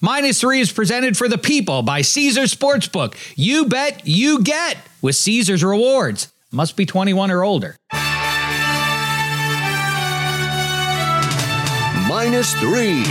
Minus three is presented for the people by Caesars Sportsbook. You bet, you get with Caesars Rewards. Must be 21 or older. Minus three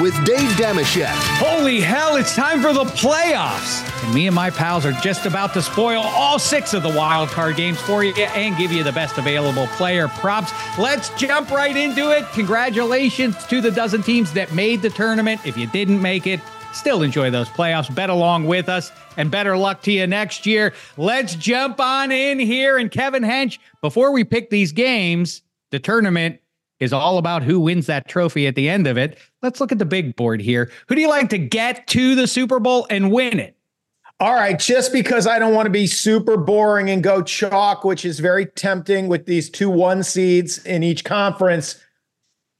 with Dave Dameshek. Holy hell, it's time for the playoffs. And me and my pals are just about to spoil all six of the wild card games for you and give you the best available player props. Let's jump right into it. Congratulations to the dozen teams that made the tournament. If you didn't make it, still enjoy those playoffs. Bet along with us and better luck to you next year. Let's jump on in here. And Kevin Hench, before we pick these games, the tournament is all about who wins that trophy at the end of it. Let's look at the big board here. Who do you like to get to the Super Bowl and win it? All right, just because I don't want to be super boring and go chalk, which is very tempting with these two one seeds in each conference,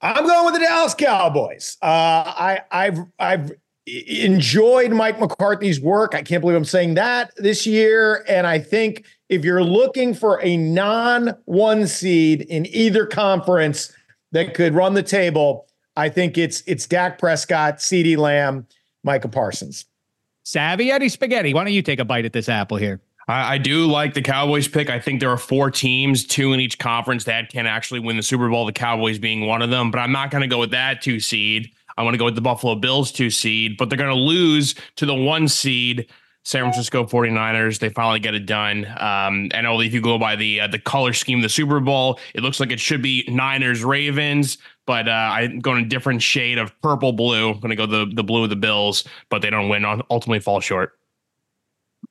I'm going with the Dallas Cowboys. Uh, I, I've I've enjoyed Mike McCarthy's work. I can't believe I'm saying that this year, and I think if you're looking for a non one seed in either conference, that could run the table, I think it's it's Dak Prescott, CeeDee Lamb, Micah Parsons. Savvy Eddie Spaghetti, why don't you take a bite at this apple here? I, I, do like the Cowboys pick. I think there are four teams, two in each conference that can actually win the Super Bowl, the Cowboys being one of them. But I'm not going to go with that two seed. I want to go with the Buffalo Bills two seed, but they're going to lose to the one seed San Francisco 49ers. They finally get it done. Um, and only if you go by the uh, the color scheme of the Super Bowl, it looks like it should be Niners Ravens, but uh, I'm going a different shade of purple blue. I'm going to go the the blue of the Bills, but they don't win. On ultimately, fall short.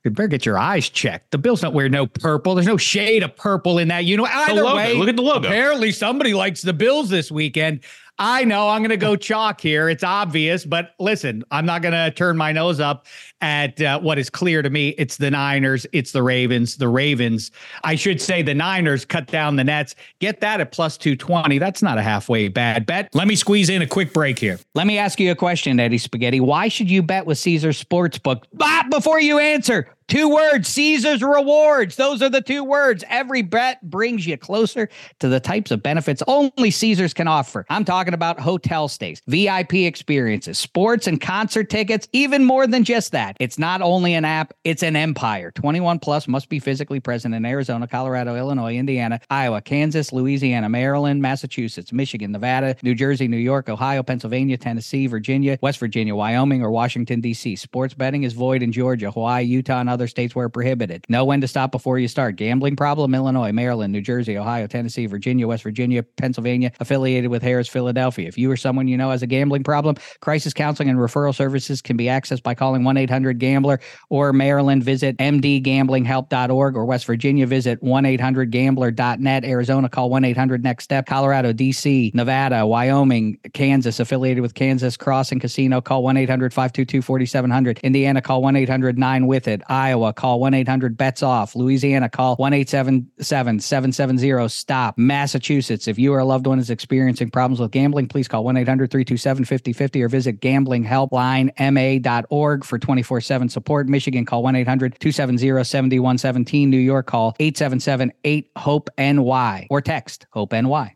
You better get your eyes checked. The Bills don't wear no purple. There's no shade of purple in that. You know, either way, look at the logo. Apparently, somebody likes the Bills this weekend. I know I'm going to go chalk here. It's obvious, but listen, I'm not going to turn my nose up at uh, what is clear to me. It's the Niners, it's the Ravens. The Ravens, I should say, the Niners cut down the nets. Get that at plus 220. That's not a halfway bad bet. Let me squeeze in a quick break here. Let me ask you a question, Eddie Spaghetti. Why should you bet with Caesar Sportsbook? Ah, before you answer, Two words, Caesar's rewards. Those are the two words. Every bet brings you closer to the types of benefits only Caesars can offer. I'm talking about hotel stays, VIP experiences, sports and concert tickets, even more than just that. It's not only an app, it's an empire. 21 plus must be physically present in Arizona, Colorado, Illinois, Indiana, Iowa, Kansas, Louisiana, Maryland, Massachusetts, Michigan, Nevada, New Jersey, New York, Ohio, Pennsylvania, Tennessee, Virginia, West Virginia, Wyoming, or Washington, D.C. Sports betting is void in Georgia, Hawaii, Utah, and other states where prohibited. Know when to stop before you start. Gambling problem? Illinois, Maryland, New Jersey, Ohio, Tennessee, Virginia, West Virginia, Pennsylvania, affiliated with Harrah's, Philadelphia. If you or someone you know has a gambling problem, crisis counseling and referral services can be accessed by calling 1 800 Gambler or Maryland, visit mdgamblinghelp.org or West Virginia, visit 1 800 Gambler.net. Arizona, call 1 800 Next Step. Colorado, DC, Nevada, Wyoming, Kansas, affiliated with Kansas Crossing Casino, call 1 800 522 4700. Indiana, call 1 800 9 with it. Iowa, call 1 800 bets off. Louisiana, call 1 877 770 stop. Massachusetts, if you or a loved one is experiencing problems with gambling, please call 1 800 327 5050 or visit gamblinghelplinema.org for 24 7 support. Michigan, call 1 800 270 7117. New York, call 877 8 HOPE NY or text HOPE NY.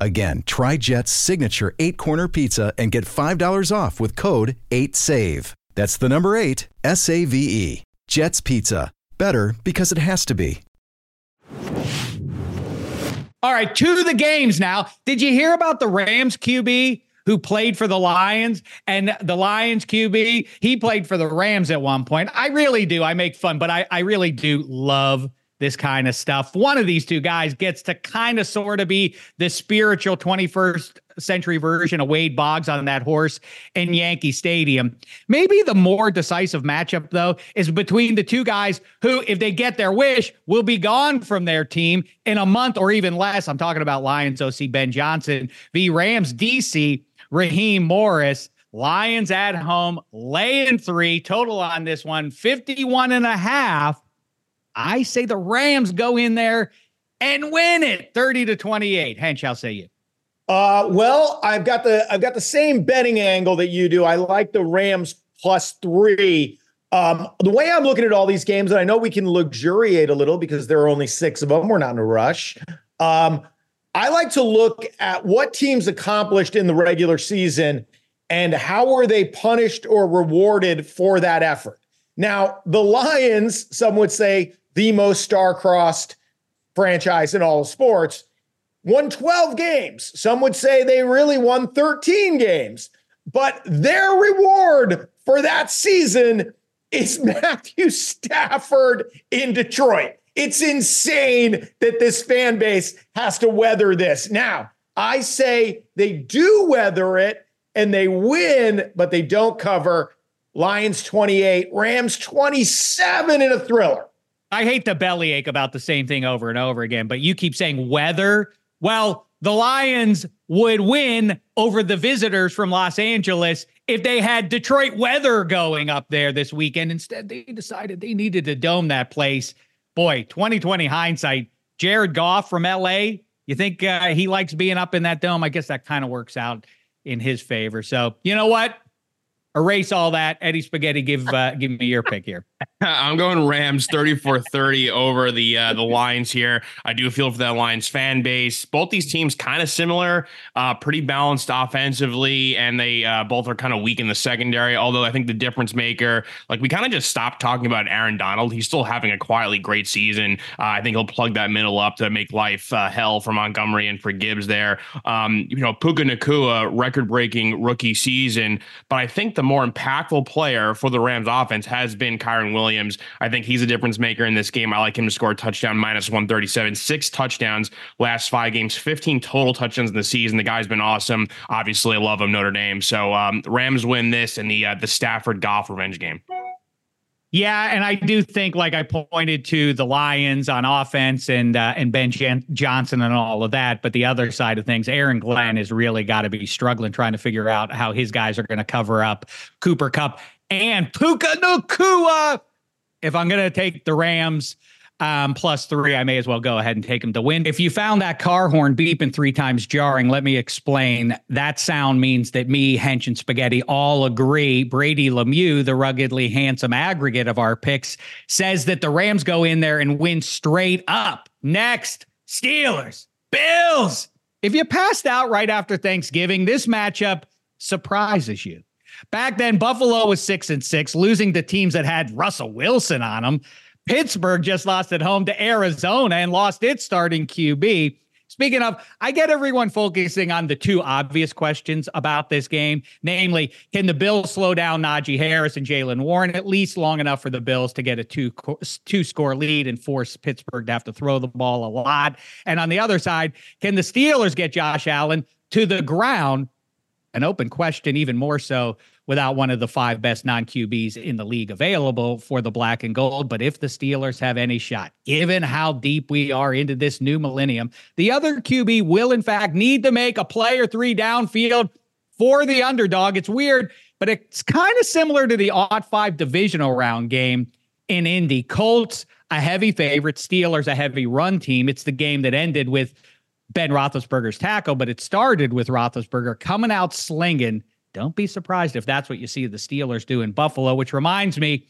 Again, try Jet's signature eight corner pizza and get $5 off with code 8SAVE. That's the number eight, S A V E. Jet's Pizza. Better because it has to be. All right, to the games now. Did you hear about the Rams QB who played for the Lions and the Lions QB? He played for the Rams at one point. I really do. I make fun, but I, I really do love this kind of stuff. One of these two guys gets to kind of sort of be the spiritual 21st century version of Wade Boggs on that horse in Yankee Stadium. Maybe the more decisive matchup, though, is between the two guys who, if they get their wish, will be gone from their team in a month or even less. I'm talking about Lions OC Ben Johnson v. Rams DC Raheem Morris. Lions at home, laying three, total on this one, 51 and a half. I say the Rams go in there and win it 30 to 28. Hench, I'll say you. Uh, well, I've got the I've got the same betting angle that you do. I like the Rams plus three. Um, the way I'm looking at all these games, and I know we can luxuriate a little because there are only six of them. We're not in a rush. Um, I like to look at what teams accomplished in the regular season and how were they punished or rewarded for that effort. Now, the Lions, some would say, the most star-crossed franchise in all of sports won 12 games. Some would say they really won 13 games. But their reward for that season is Matthew Stafford in Detroit. It's insane that this fan base has to weather this. Now, I say they do weather it and they win, but they don't cover. Lions 28, Rams 27 in a thriller. I hate the bellyache about the same thing over and over again, but you keep saying weather well, the Lions would win over the visitors from Los Angeles if they had Detroit weather going up there this weekend. Instead, they decided they needed to dome that place. Boy, 2020 hindsight. Jared Goff from LA, you think uh, he likes being up in that dome? I guess that kind of works out in his favor. So, you know what? erase all that. Eddie Spaghetti, give uh, give me your pick here. I'm going Rams 34-30 over the uh, the Lions here. I do feel for that Lions fan base. Both these teams kind of similar, uh, pretty balanced offensively, and they uh, both are kind of weak in the secondary. Although I think the difference maker, like we kind of just stopped talking about Aaron Donald. He's still having a quietly great season. Uh, I think he'll plug that middle up to make life uh, hell for Montgomery and for Gibbs there. Um, you know, Puka Nacua, record breaking rookie season, but I think the more impactful player for the Rams offense has been Williams. I think he's a difference maker in this game. I like him to score a touchdown minus 137, six touchdowns last five games, 15 total touchdowns in the season. The guy's been awesome. Obviously, I love him, Notre Dame. So um, Rams win this in the uh, the Stafford Goff revenge game. Yeah, and I do think, like I pointed to the Lions on offense and uh, and Ben Jan- Johnson and all of that, but the other side of things, Aaron Glenn has really got to be struggling trying to figure out how his guys are going to cover up Cooper Kupp and Puka Nacua. If I'm going to take the Rams, um, plus three, I may as well go ahead and take them to win. If you found that car horn beeping three times jarring, let me explain. That sound means that me, Hench, and Spaghetti all agree. Brady Lemieux, the ruggedly handsome aggregate of our picks, says that the Rams go in there and win straight up. Next, Steelers, Bills. If you passed out right after Thanksgiving, this matchup surprises you. Back then, Buffalo was six and six, losing to teams that had Russell Wilson on them. Pittsburgh just lost at home to Arizona and lost its starting QB. Speaking of, I get everyone focusing on the two obvious questions about this game, namely, can the Bills slow down Najee Harris and Jaylen Warren at least long enough for the Bills to get a two two score lead and force Pittsburgh to have to throw the ball a lot? And on the other side, can the Steelers get Josh Allen to the ground? An open question, even more so without one of the five best non QBs in the league available for the black and gold. But if the Steelers have any shot, given how deep we are into this new millennium, the other QB will, in fact, need to make a play or three downfield for the underdog. It's weird, but it's kind of similar to the odd five divisional round game in Indy. Colts, a heavy favorite, Steelers, a heavy run team. It's the game that ended with Ben Roethlisberger's tackle, but it started with Roethlisberger coming out slinging Don't be surprised if that's what you see the Steelers do in Buffalo, which reminds me,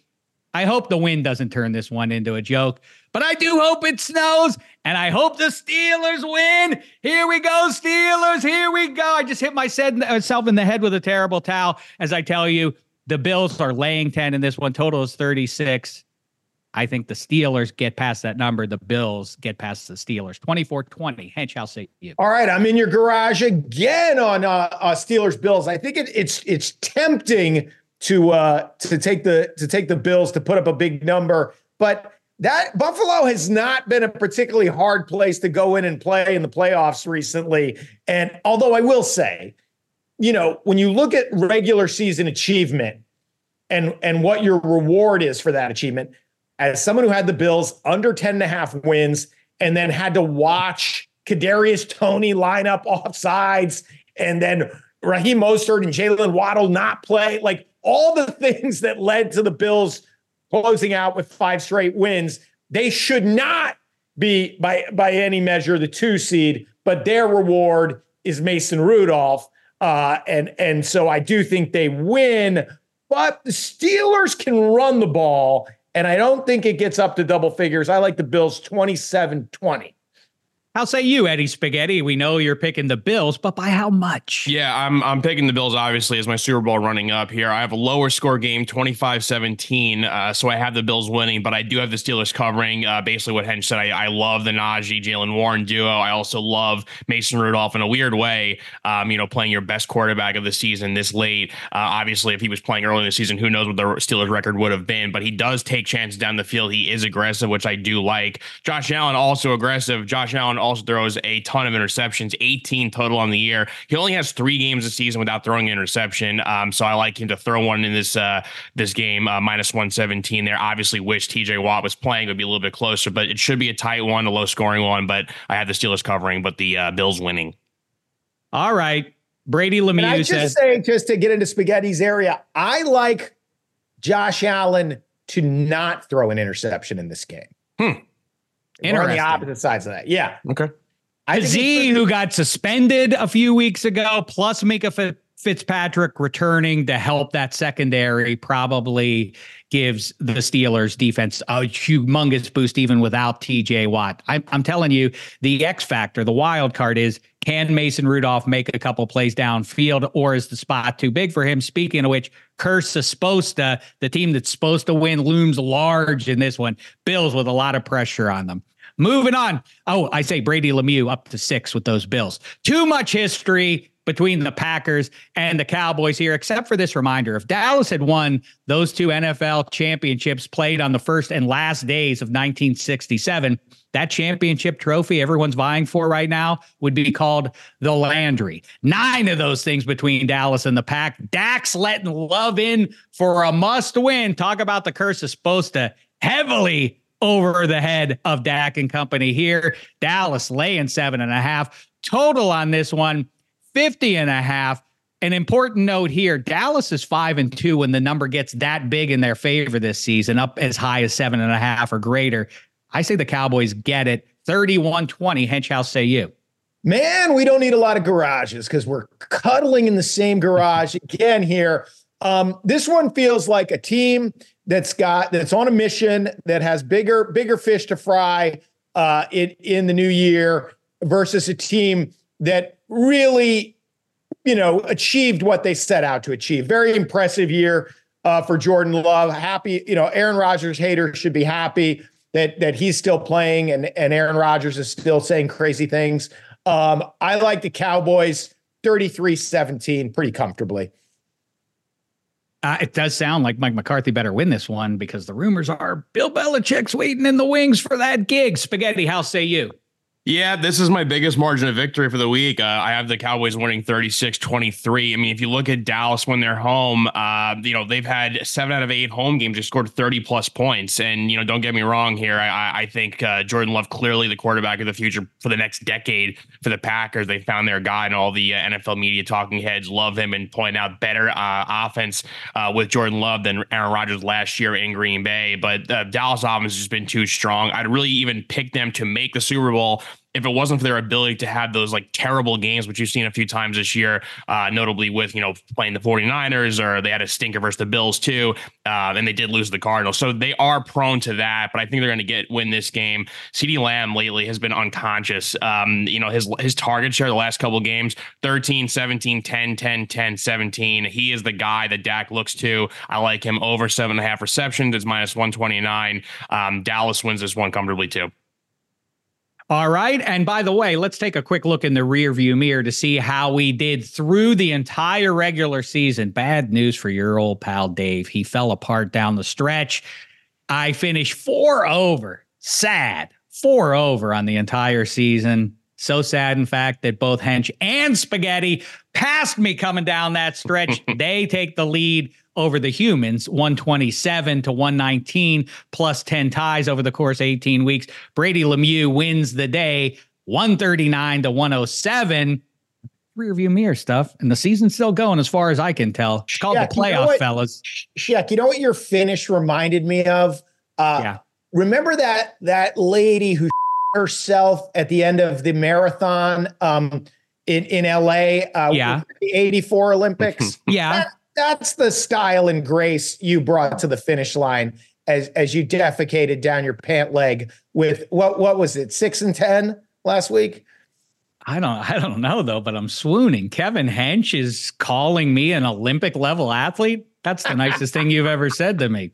I hope the wind doesn't turn this one into a joke, but I do hope it snows and I hope the Steelers win. Here we go, Steelers. Here we go. I just hit myself in the head with a terrible towel as I tell you the Bills are laying 10 and this one. Total is 36. I think the Steelers get past that number. The Bills get past the Steelers. 24 20. Hench, I'll say you. All right. I'm in your garage again on uh, uh, Steelers Bills. I think it, it's it's tempting to uh, to take the to take the Bills to put up a big number, but that Buffalo has not been a particularly hard place to go in and play in the playoffs recently. And although I will say, you know, when you look at regular season achievement and and what your reward is for that achievement, as someone who had the Bills under 10 and a half wins and then had to watch Kadarius Toney line up off sides and then Raheem Mostert and Jaylen Waddle not play, like all the things that led to the Bills closing out with five straight wins, they should not be by by any measure the two seed, but their reward is Mason Rudolph. Uh, and and so I do think they win, but the Steelers can run the ball, and I don't think it gets up to double figures. I like the Bills 27 20. How say you, Eddie Spaghetti? We know you're picking the Bills, but by how much? Yeah, I'm I'm picking the Bills obviously as my Super Bowl running up here. I have a lower score game, 25-17, uh, so I have the Bills winning, but I do have the Steelers covering. Uh, basically what Hench said, I, I love the Najee Jaylen Warren duo. I also love Mason Rudolph in a weird way. Um, you know, playing your best quarterback of the season this late. Uh, obviously, if he was playing early in the season, who knows what the Steelers record would have been? But he does take chances down the field. He is aggressive, which I do like. Josh Allen also aggressive. Josh Allen also throws a ton of interceptions, 18 total on the year. He only has three games a season without throwing an interception. Um, so I like him to throw one in this uh, this game, uh, minus 117 there. Obviously, wish TJ Watt was playing, it would be a little bit closer, but it should be a tight one, a low scoring one. But I have the Steelers covering, but the uh, Bills winning. All right. Brady Lemieux I just says, say, just to get into Spaghetti's area, I like Josh Allen to not throw an interception in this game. Hmm. We're on the opposite sides of that. Yeah. Okay. I Z, who got suspended a few weeks ago, plus Minkah Fitzpatrick returning to help that secondary, probably gives the Steelers defense a humongous boost, even without TJ Watt. I'm, I'm telling you, the X factor, the wild card is can Mason Rudolph make a couple plays downfield, or is the spot too big for him? Speaking of which, Curse is supposed to, the team that's supposed to win looms large in this one. Bills with a lot of pressure on them. Moving on. Oh, I say Brady Lemieux up to six with those Bills. Too much history between the Packers and the Cowboys here, except for this reminder. If Dallas had won those two NFL championships played on the first and last days of 1967, that championship trophy everyone's vying for right now would be called the Landry. Nine of those things between Dallas and the Pack. Dax letting love in for a must win. Talk about the curse is supposed to heavily over the head of Dak and company here. Dallas laying seven and a half. Total on this one, 50 and a half. An important note here Dallas is five and two when the number gets that big in their favor this season, up as high as seven and a half or greater. I say the Cowboys get it 31 20. Hench, how say you? Man, we don't need a lot of garages because we're cuddling in the same garage again here. Um, this one feels like a team that's got that's on a mission that has bigger bigger fish to fry uh, in in the new year versus a team that really you know achieved what they set out to achieve. Very impressive year uh, for Jordan Love. Happy, you know, Aaron Rodgers haters should be happy that that he's still playing and and Aaron Rodgers is still saying crazy things. Um, I like the Cowboys 33-17 pretty comfortably. Uh, it does sound like Mike McCarthy better win this one because the rumors are Bill Belichick's waiting in the wings for that gig. Spaghetti, how say you? Yeah, this is my biggest margin of victory for the week. Uh, I have the Cowboys winning 36 23. I mean, if you look at Dallas when they're home, uh, you know, they've had seven out of eight home games, just scored 30 plus points. And, you know, don't get me wrong here. I, I think uh, Jordan Love, clearly the quarterback of the future for the next decade for the Packers. They found their guy, and all the uh, NFL media talking heads love him and point out better uh, offense uh, with Jordan Love than Aaron Rodgers last year in Green Bay. But Dallas offense has just been too strong. I'd really even pick them to make the Super Bowl if it wasn't for their ability to have those like terrible games, which you've seen a few times this year, uh, notably with, you know, playing the 49ers or they had a stinker versus the Bills too. Uh, and they did lose the Cardinals. So they are prone to that, but I think they're going to get win this game. CeeDee Lamb lately has been unconscious. Um, you know, his his target share the last couple games 13, 17, 10, 10, 10, 17. He is the guy that Dak looks to. I like him over seven and a half receptions. It's minus 129. Um, Dallas wins this one comfortably too. All right. And by the way, let's take a quick look in the rear view mirror to see how we did through the entire regular season. Bad news for your old pal Dave. He fell apart down the stretch. I finished four over. Sad. Four over on the entire season. So sad, in fact, that both Hench and Spaghetti passed me coming down that stretch. they take the lead over the humans 127 to 119 plus 10 ties over the course 18 weeks. Brady Lemieux wins the day 139 to 107. Rear view mirror stuff, and the season's still going as far as I can tell. It's called the playoff, you know fellas. Sheck, you know what your finish reminded me of? Uh, yeah. Remember that that lady who herself at the end of the marathon um, in in LA? Uh, yeah, the '84 Olympics. yeah, that, that's the style and grace you brought to the finish line as as you defecated down your pant leg with what what was it six and ten last week. I don't I don't know though, but I'm swooning. Kevin Hench is calling me an Olympic level athlete. That's the nicest thing you've ever said to me.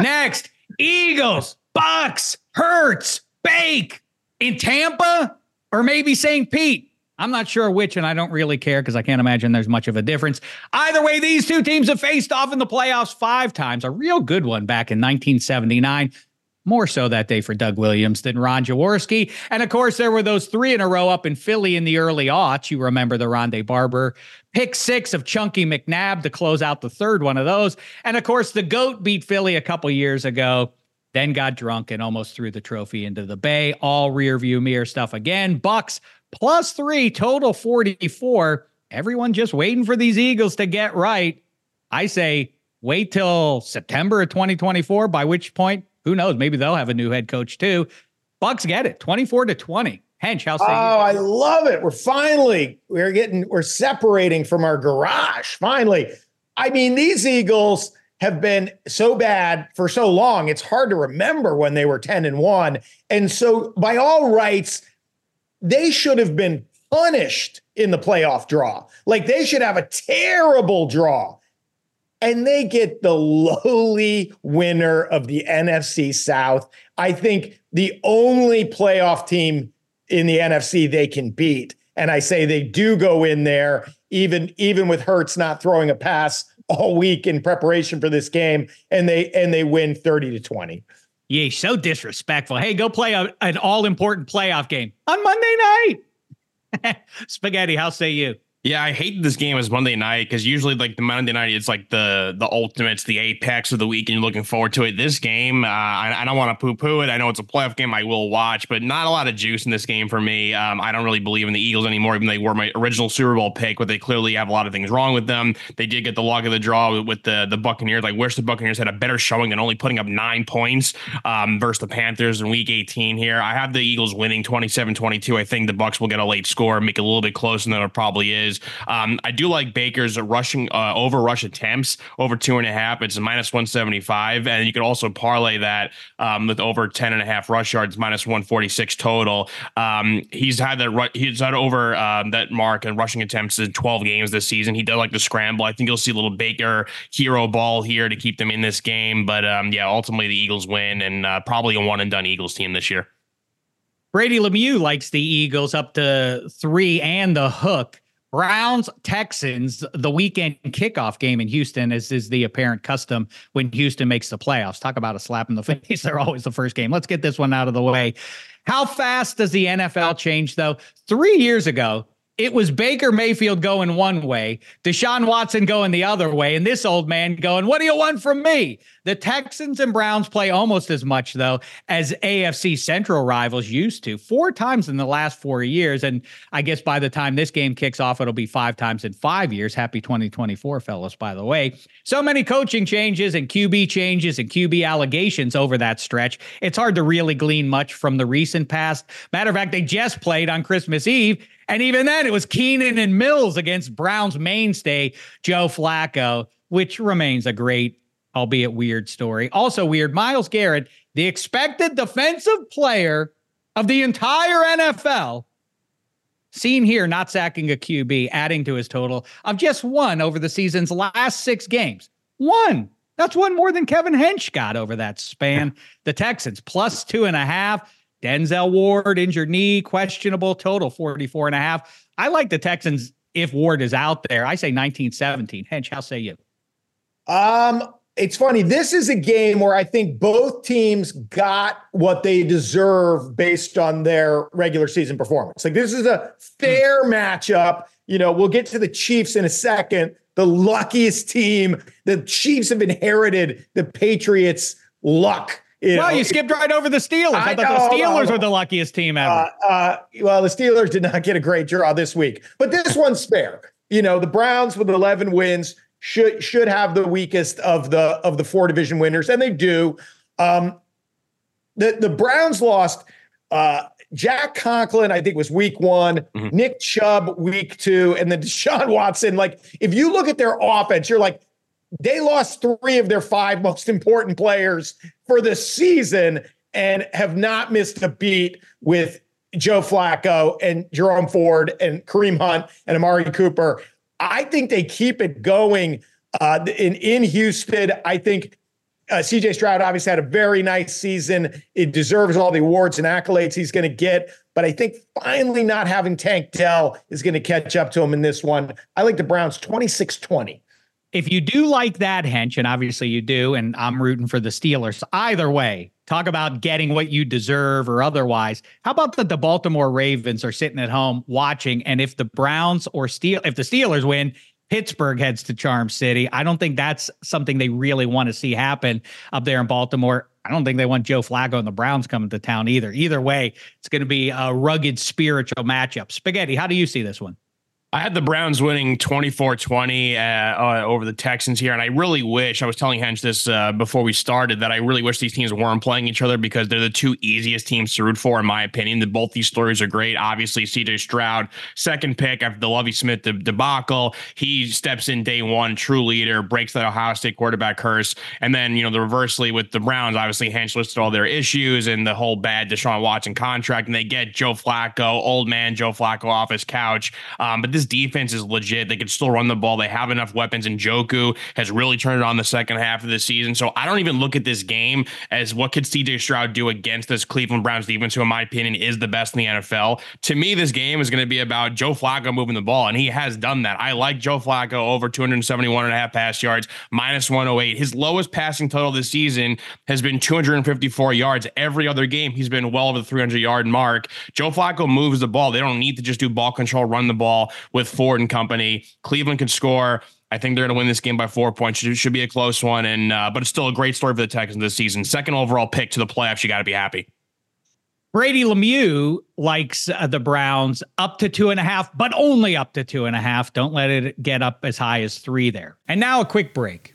Next, Eagles, Bucks, Hurts, Bake in Tampa, or maybe St. Pete. I'm not sure which, and I don't really care because I can't imagine there's much of a difference. Either way, these two teams have faced off in the playoffs five times, a real good one back in 1979. More so that day for Doug Williams than Ron Jaworski. And of course, there were those three in a row up in Philly in the early aughts. You remember the Rondé Barber pick six of Chunky McNabb to close out the third one of those. And of course, the GOAT beat Philly a couple years ago then got drunk and almost threw the trophy into the bay. All rear view mirror stuff again. Bucks plus three, total 44. Everyone just waiting for these Eagles to get right. I say wait till September of 2024, by which point, who knows, maybe they'll have a new head coach too. Bucks get it 24 to 20. Hench, how say Oh, I love it. We're finally, we're getting, we're separating from our garage. Finally. I mean, these Eagles have been so bad for so long. It's hard to remember when they were 10 and 1. And so, by all rights, they should have been punished in the playoff draw. Like they should have a terrible draw. And they get the lowly winner of the NFC South. I think the only playoff team in the NFC they can beat. And I say they do go in there, even even with Hurts not throwing a pass all week in preparation for this game, and they and they win 30 to 20. Yeah, so disrespectful. Hey, go play a, an all important playoff game on Monday night. Spaghetti, how say you? Yeah, I hate this game as Monday night because usually like the Monday night it's like the the ultimates, the apex of the week, and you're looking forward to it. This game, uh, I, I, don't want to poo poo it. I know it's a playoff game. I will watch, but not a lot of juice in this game for me. Um, I don't really believe in the Eagles anymore, even they were my original Super Bowl pick, but they clearly have a lot of things wrong with them. They did get the log of the draw with the the Buccaneers. I wish the Buccaneers had a better showing than only putting up nine points um, versus the Panthers in Week 18. Here, I have the Eagles winning 27-22. I think the Bucks will get a late score, make it a little bit closer than it probably is. Um, I do like Baker's rushing uh, over rush attempts over two and a half. It's a minus 175. And you can also parlay that um, with over 10 and a half rush yards, minus 146 total. Um, he's had that, he's had over um, that mark and rushing attempts in 12 games this season. He does like to scramble. I think you'll see a little Baker hero ball here to keep them in this game. But um, yeah, ultimately the Eagles win and uh, probably a one and done Eagles team this year. Brady Lemieux likes the Eagles up to three and the hook. Browns Texans, the weekend kickoff game in Houston, as is the apparent custom when Houston makes the playoffs. Talk about a slap in the face. They're always the first game. Let's get this one out of the way. How fast does the NFL change, though? Three years ago, it was Baker Mayfield going one way, Deshaun Watson going the other way, and this old man going, What do you want from me? The Texans and Browns play almost as much, though, as AFC Central rivals used to, four times in the last four years. And I guess by the time this game kicks off, it'll be five times in five years. Happy 2024, fellas, by the way. So many coaching changes and QB changes and QB allegations over that stretch. It's hard to really glean much from the recent past. Matter of fact, they just played on Christmas Eve and even then, it was Keenum and Mills against Browns mainstay, Joe Flacco, which remains a great, albeit weird story. Also, weird, Myles Garrett, the expected defensive player of the entire NFL, seen here not sacking a QB, adding to his total of just one over the season's last six games. One. That's one more than Kevin Hench got over that span. The Texans plus two and a half. Denzel Ward, injured knee, questionable, total 44 and a half. I like the Texans if Ward is out there. I say 1917. Hench, how say you? Um, it's funny. This is a game where I think both teams got what they deserve based on their regular season performance. Like this is a fair matchup. You know, we'll get to the Chiefs in a second. The luckiest team. The Chiefs have inherited the Patriots' luck you well, know, you skipped right over the Steelers. I, I thought know, the Steelers were the luckiest team ever. Uh, uh, well, the Steelers did not get a great draw this week, but this one's fair. You know, the Browns with 11 wins should should have the weakest of the of the four division winners, and they do. Um, the the Browns lost. Uh, Jack Conklin, I think, was week one. Mm-hmm. Nick Chubb, week two, and then Deshaun Watson. Like, if you look at their offense, you're like, they lost three of their five most important players for the season and have not missed a beat with Joe Flacco and Jerome Ford and Kareem Hunt and Amari Cooper. I think they keep it going uh, in in Houston. I think uh, CJ Stroud obviously had a very nice season. It deserves all the awards and accolades he's going to get. But I think finally not having Tank Dell is going to catch up to him in this one. I like the Browns 26 20 if you do like that, Hench, and obviously you do, and I'm rooting for the Steelers, either way, talk about getting what you deserve or otherwise. How about that the Baltimore Ravens are sitting at home watching, and if the Browns or Steel, if the Steelers win, Pittsburgh heads to Charm City. I don't think that's something they really want to see happen up there in Baltimore. I don't think they want Joe Flacco and the Browns coming to town either. Either way, it's going to be a rugged spiritual matchup. Spaghetti, how do you see this one? I had the Browns winning 24 20 uh, uh, over the Texans here. And I really wish, I was telling Hench this uh, before we started, that I really wish these teams weren't playing each other because they're the two easiest teams to root for, in my opinion. That both these stories are great. Obviously, CJ Stroud, second pick after the Lovie Smith debacle. He steps in day one, true leader, breaks that Ohio State quarterback curse. And then, you know, the reversely with the Browns, obviously, Hench listed all their issues and the whole bad Deshaun Watson contract. And they get Joe Flacco, old man Joe Flacco off his couch. Um, but this defense is legit. They can still run the ball. They have enough weapons. And Njoku has really turned it on the second half of the season. So I don't even look at this game as what could CJ Stroud do against this Cleveland Browns defense, who, in my opinion, is the best in the NFL. To me, this game is going to be about Joe Flacco moving the ball, and he has done that. I like Joe Flacco over 271 and a half pass yards, minus 108. His lowest passing total this season has been 254 yards. Every other game, he's been well over the 300 yard mark. Joe Flacco moves the ball. They don't need to just do ball control, run the ball with Ford and company. Cleveland can score. I think they're going to win this game by four points. It should be a close one, and uh, but it's still a great story for the Texans this season. Second overall pick to the playoffs. You got to be happy. Brady Lemieux likes uh, the Browns up to two and a half, but only up to two and a half. Don't let it get up as high as three there. And now a quick break.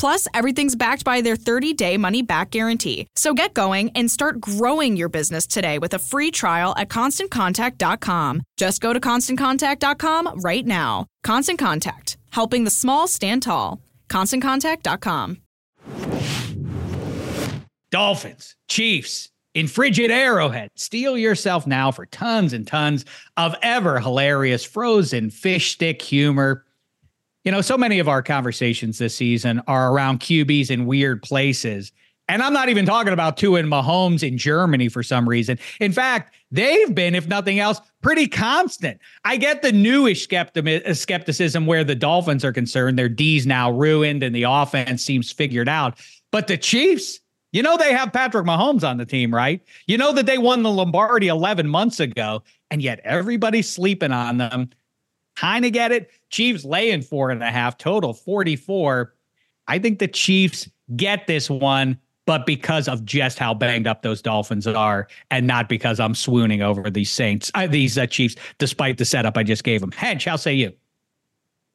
Plus, everything's backed by their 30 day money back guarantee. So get going and start growing your business today with a free trial at constantcontact.com. Just go to constantcontact.com right now. Constant Contact, helping the small stand tall. ConstantContact.com. Dolphins, Chiefs, in frigid Arrowhead. Steel yourself now for tons and tons of ever hilarious frozen fish stick humor you know, so many of our conversations this season are around QBs in weird places. And I'm not even talking about Tua and Mahomes in Germany for some reason. In fact, they've been, if nothing else, pretty constant. I get the newish uh, skepticism where the Dolphins are concerned. Their D's now ruined and the offense seems figured out. But the Chiefs, you know, they have Patrick Mahomes on the team, right? You know that they won the Lombardi 11 months ago, and yet everybody's sleeping on them kind of get it. Chiefs laying four and a half total, 44. I think the Chiefs get this one, but because of just how banged up those Dolphins are, and not because I'm swooning over these Saints, uh, these uh, Chiefs, despite the setup I just gave them. Hench, how say you?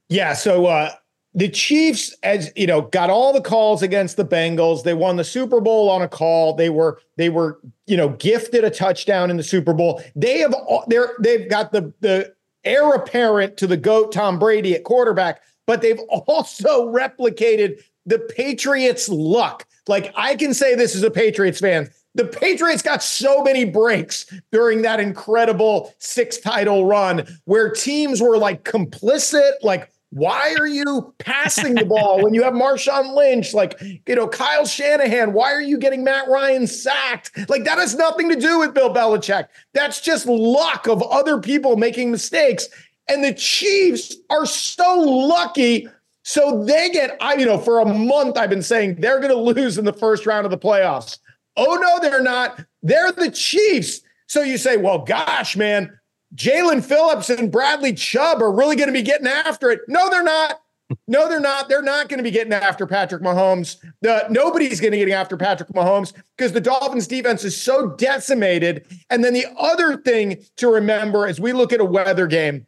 Yeah. So, uh, the Chiefs, as you know, got all the calls against the Bengals. They won the Super Bowl on a call. They were they were you know gifted a touchdown in the Super Bowl. They have they're they've got the the heir apparent to the GOAT Tom Brady at quarterback, but they've also replicated the Patriots' luck. Like I can say this as a Patriots fan. The Patriots got so many breaks during that incredible six title run where teams were like complicit, like why are you passing the ball when you have Marshawn Lynch? Like, you know, Kyle Shanahan, why are you getting Matt Ryan sacked? Like, that has nothing to do with Bill Belichick. That's just luck of other people making mistakes. And the Chiefs are so lucky. So they get, I, you know, for a month, I've been saying they're going to lose in the first round of the playoffs. Oh, no, they're not. They're the Chiefs. So you say, well, gosh, man, Jaelan Phillips and Bradley Chubb are really going to be getting after it. No, they're not. No, they're not. They're not going to be getting after Patrick Mahomes. The, nobody's going to get after Patrick Mahomes because the Dolphins defense is so decimated. And then the other thing to remember as we look at a weather game,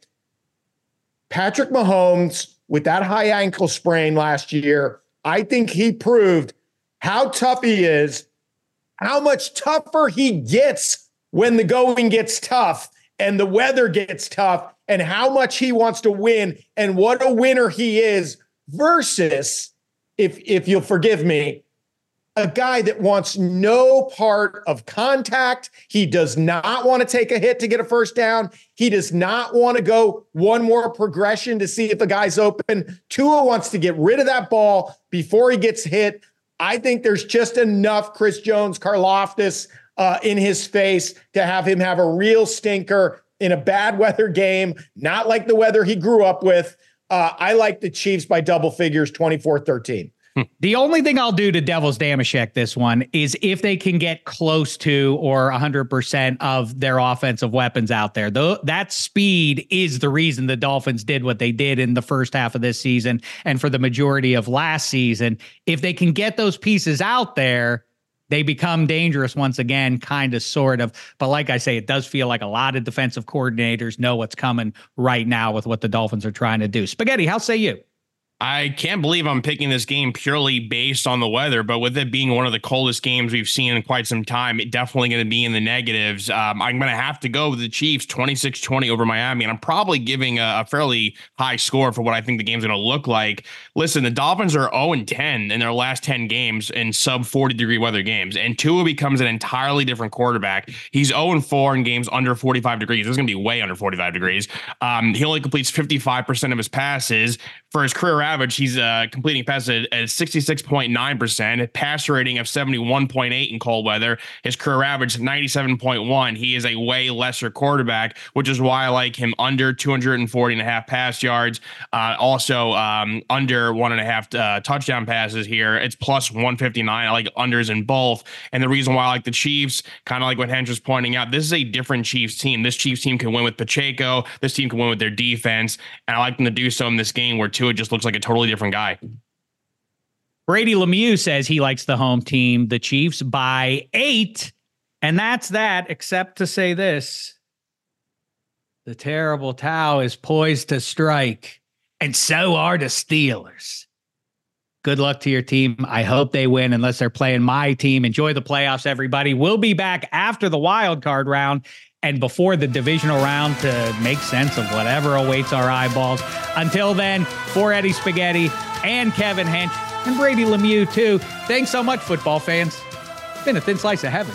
Patrick Mahomes with that high ankle sprain last year, I think he proved how tough he is, how much tougher he gets when the going gets tough and the weather gets tough and how much he wants to win and what a winner he is versus if if you'll forgive me a guy that wants no part of contact. He does not want to take a hit to get a first down. He does not want to go one more progression to see if the guy's open. Tua wants to get rid of that ball before he gets hit. I think there's just enough Chris Jones, Karlaftis, uh, in his face to have him have a real stinker in a bad weather game, not like the weather he grew up with. Uh, I like the Chiefs by double figures, 24 13. The only thing I'll do to Devil's Dameshek this one is if they can get close to or 100% of their offensive weapons out there. Though that speed is the reason the Dolphins did what they did in the first half of this season and for the majority of last season. If they can get those pieces out there, they become dangerous once again, kind of, sort of. But like I say, it does feel like a lot of defensive coordinators know what's coming right now with what the Dolphins are trying to do. Spaghetti, how say you? I can't believe I'm picking this game purely based on the weather, but with it being one of the coldest games we've seen in quite some time, it definitely going to be in the negatives. Um, I'm going to have to go with the Chiefs 26 20 over Miami, and I'm probably giving a, a fairly high score for what I think the game's going to look like. Listen, the Dolphins are 0 10 in their last 10 games in sub 40 degree weather games, and Tua becomes an entirely different quarterback. He's 0 4 in games under 45 degrees. This is going to be way under 45 degrees. Um, he only completes 55% of his passes for his career average, he's uh, completing passes at 66.9%, passer rating of 71.8 in cold weather. His career average 97.1. He is a way lesser quarterback, which is why I like him under 240 and a half pass yards. Uh, also um, under one and a half uh, touchdown passes here. It's plus 159. I like unders in both. And the reason why I like the Chiefs, kind of like what was pointing out, this is a different Chiefs team. This Chiefs team can win with Pacheco. This team can win with their defense. And I like them to do so in this game where Tua just looks like a totally different guy. Brady Lemieux says he likes the home team, the Chiefs, by eight. And that's that, except to say this the terrible Towel is poised to strike, and so are the Steelers. Good luck to your team. I hope they win unless they're playing my team. Enjoy the playoffs, everybody. We'll be back after the wild card round and before the divisional round to make sense of whatever awaits our eyeballs. Until then, for Eddie Spaghetti and Kevin Hench and Brady Lemieux, too, thanks so much, football fans. Been a thin slice of heaven.